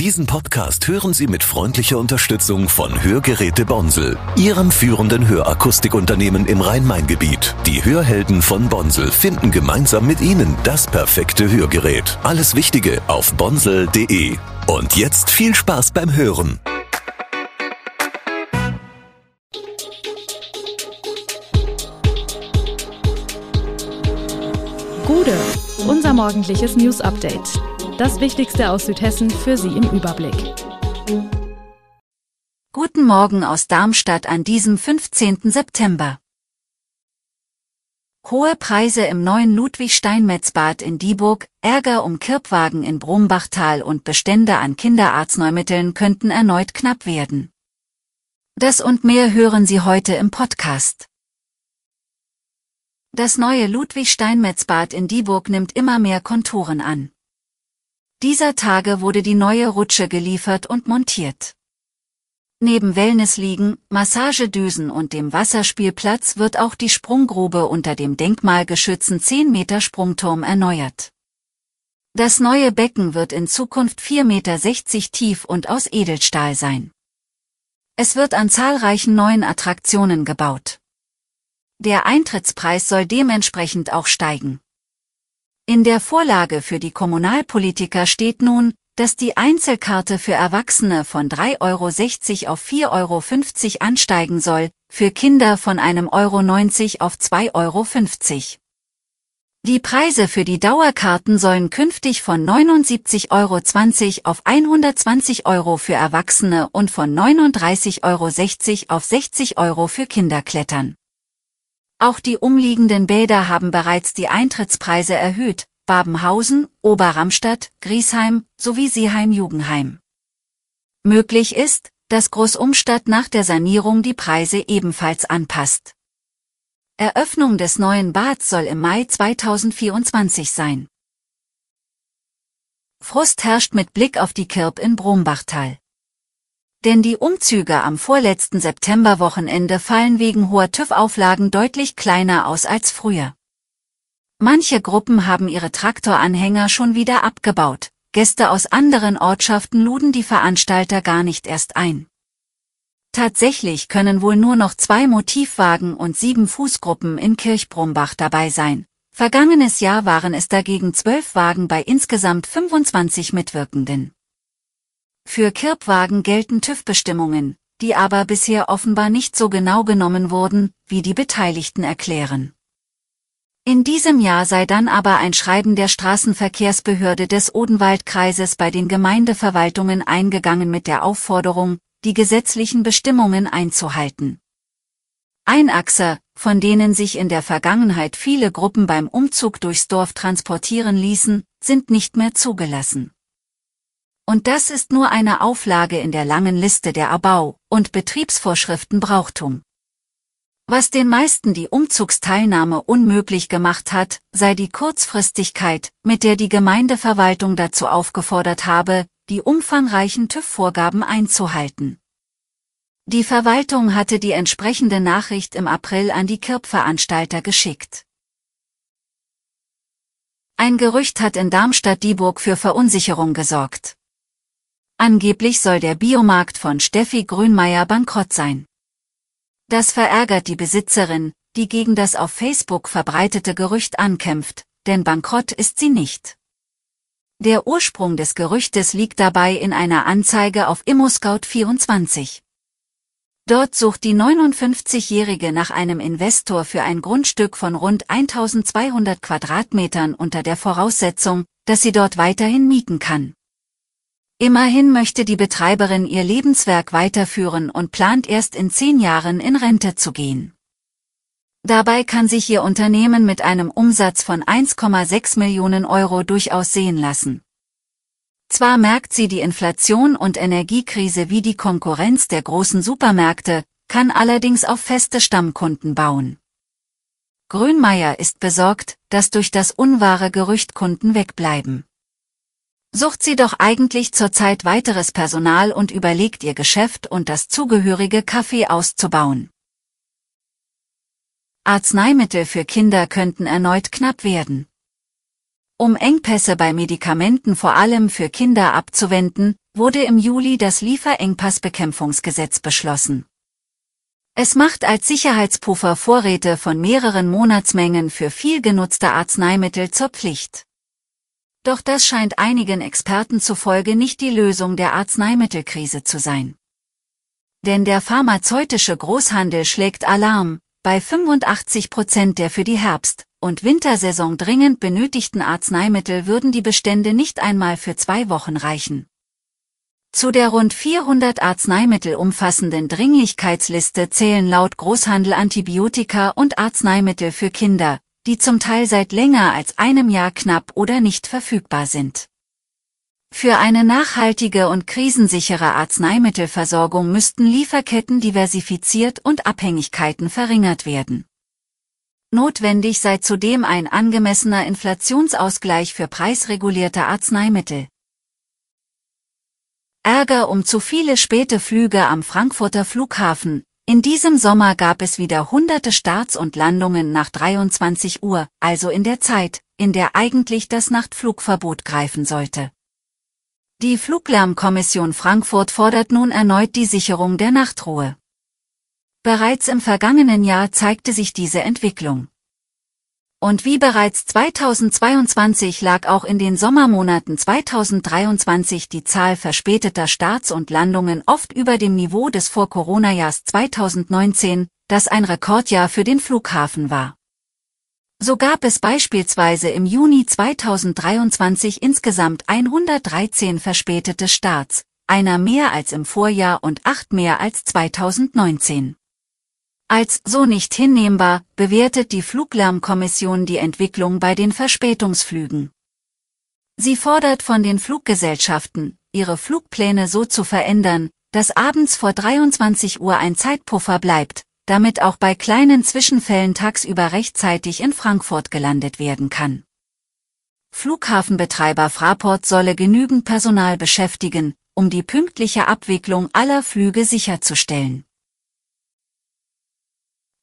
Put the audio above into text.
Diesen Podcast hören Sie mit freundlicher Unterstützung von Hörgeräte Bonsel, Ihrem führenden Hörakustikunternehmen im Rhein-Main-Gebiet. Die Hörhelden von Bonsel finden gemeinsam mit Ihnen das perfekte Hörgerät. Alles Wichtige auf bonsel.de. Und jetzt viel Spaß beim Hören. Gude, unser morgendliches News Update. Das Wichtigste aus Südhessen für Sie im Überblick. Guten Morgen aus Darmstadt an diesem 15. September. Hohe Preise im neuen Ludwig-Steinmetz-Bad in Dieburg, Ärger um Kirpwagen in Brombachtal und Bestände an Kinderarzneumitteln könnten erneut knapp werden. Das und mehr hören Sie heute im Podcast. Das neue Ludwig-Steinmetz-Bad in Dieburg nimmt immer mehr Konturen an. Dieser Tage wurde die neue Rutsche geliefert und montiert. Neben Wellnessliegen, Massagedüsen und dem Wasserspielplatz wird auch die Sprunggrube unter dem denkmalgeschützten 10 Meter Sprungturm erneuert. Das neue Becken wird in Zukunft 4,60 Meter tief und aus Edelstahl sein. Es wird an zahlreichen neuen Attraktionen gebaut. Der Eintrittspreis soll dementsprechend auch steigen. In der Vorlage für die Kommunalpolitiker steht nun, dass die Einzelkarte für Erwachsene von 3,60 Euro auf 4,50 Euro ansteigen soll, für Kinder von einem Euro 90 auf 2,50 Euro. Die Preise für die Dauerkarten sollen künftig von 79,20 Euro auf 120 Euro für Erwachsene und von 39,60 Euro auf 60 Euro für Kinder klettern. Auch die umliegenden Bäder haben bereits die Eintrittspreise erhöht, Babenhausen, Oberramstadt, Griesheim sowie Seeheim-Jugendheim. Möglich ist, dass Großumstadt nach der Sanierung die Preise ebenfalls anpasst. Eröffnung des neuen Bads soll im Mai 2024 sein. Frust herrscht mit Blick auf die Kirb in Brombachtal. Denn die Umzüge am vorletzten Septemberwochenende fallen wegen hoher TÜV-Auflagen deutlich kleiner aus als früher. Manche Gruppen haben ihre Traktoranhänger schon wieder abgebaut, Gäste aus anderen Ortschaften luden die Veranstalter gar nicht erst ein. Tatsächlich können wohl nur noch zwei Motivwagen und sieben Fußgruppen in Kirchbrumbach dabei sein. Vergangenes Jahr waren es dagegen zwölf Wagen bei insgesamt 25 Mitwirkenden. Für Kirbwagen gelten TÜV-Bestimmungen, die aber bisher offenbar nicht so genau genommen wurden, wie die Beteiligten erklären. In diesem Jahr sei dann aber ein Schreiben der Straßenverkehrsbehörde des Odenwaldkreises bei den Gemeindeverwaltungen eingegangen mit der Aufforderung, die gesetzlichen Bestimmungen einzuhalten. Einachser, von denen sich in der Vergangenheit viele Gruppen beim Umzug durchs Dorf transportieren ließen, sind nicht mehr zugelassen. Und das ist nur eine Auflage in der langen Liste der Erbau- und Betriebsvorschriften Brauchtum. Was den meisten die Umzugsteilnahme unmöglich gemacht hat, sei die Kurzfristigkeit, mit der die Gemeindeverwaltung dazu aufgefordert habe, die umfangreichen TÜV-Vorgaben einzuhalten. Die Verwaltung hatte die entsprechende Nachricht im April an die Kirb-Veranstalter geschickt. Ein Gerücht hat in Darmstadt-Dieburg für Verunsicherung gesorgt. Angeblich soll der Biomarkt von Steffi Grünmeier bankrott sein. Das verärgert die Besitzerin, die gegen das auf Facebook verbreitete Gerücht ankämpft, denn bankrott ist sie nicht. Der Ursprung des Gerüchtes liegt dabei in einer Anzeige auf ImmoScout24. Dort sucht die 59-Jährige nach einem Investor für ein Grundstück von rund 1200 Quadratmetern unter der Voraussetzung, dass sie dort weiterhin mieten kann. Immerhin möchte die Betreiberin ihr Lebenswerk weiterführen und plant erst in zehn Jahren in Rente zu gehen. Dabei kann sich ihr Unternehmen mit einem Umsatz von 1,6 Millionen Euro durchaus sehen lassen. Zwar merkt sie die Inflation und Energiekrise wie die Konkurrenz der großen Supermärkte, kann allerdings auf feste Stammkunden bauen. Grünmeier ist besorgt, dass durch das unwahre Gerücht Kunden wegbleiben. Sucht sie doch eigentlich zurzeit weiteres Personal und überlegt ihr Geschäft und das zugehörige Café auszubauen. Arzneimittel für Kinder könnten erneut knapp werden. Um Engpässe bei Medikamenten vor allem für Kinder abzuwenden, wurde im Juli das Lieferengpassbekämpfungsgesetz beschlossen. Es macht als Sicherheitspuffer Vorräte von mehreren Monatsmengen für viel genutzte Arzneimittel zur Pflicht. Doch das scheint einigen Experten zufolge nicht die Lösung der Arzneimittelkrise zu sein. Denn der pharmazeutische Großhandel schlägt Alarm, bei 85 Prozent der für die Herbst- und Wintersaison dringend benötigten Arzneimittel würden die Bestände nicht einmal für zwei Wochen reichen. Zu der rund 400 Arzneimittel umfassenden Dringlichkeitsliste zählen laut Großhandel Antibiotika und Arzneimittel für Kinder, die zum Teil seit länger als einem Jahr knapp oder nicht verfügbar sind. Für eine nachhaltige und krisensichere Arzneimittelversorgung müssten Lieferketten diversifiziert und Abhängigkeiten verringert werden. Notwendig sei zudem ein angemessener Inflationsausgleich für preisregulierte Arzneimittel. Ärger um zu viele späte Flüge am Frankfurter Flughafen. In diesem Sommer gab es wieder hunderte Starts und Landungen nach 23 Uhr, also in der Zeit, in der eigentlich das Nachtflugverbot greifen sollte. Die Fluglärmkommission Frankfurt fordert nun erneut die Sicherung der Nachtruhe. Bereits im vergangenen Jahr zeigte sich diese Entwicklung. Und wie bereits 2022 lag auch in den Sommermonaten 2023 die Zahl verspäteter Starts und Landungen oft über dem Niveau des Vor-Corona-Jahrs 2019, das ein Rekordjahr für den Flughafen war. So gab es beispielsweise im Juni 2023 insgesamt 113 verspätete Starts, einer mehr als im Vorjahr und acht mehr als 2019. Als so nicht hinnehmbar bewertet die Fluglärmkommission die Entwicklung bei den Verspätungsflügen. Sie fordert von den Fluggesellschaften, ihre Flugpläne so zu verändern, dass abends vor 23 Uhr ein Zeitpuffer bleibt, damit auch bei kleinen Zwischenfällen tagsüber rechtzeitig in Frankfurt gelandet werden kann. Flughafenbetreiber Fraport solle genügend Personal beschäftigen, um die pünktliche Abwicklung aller Flüge sicherzustellen.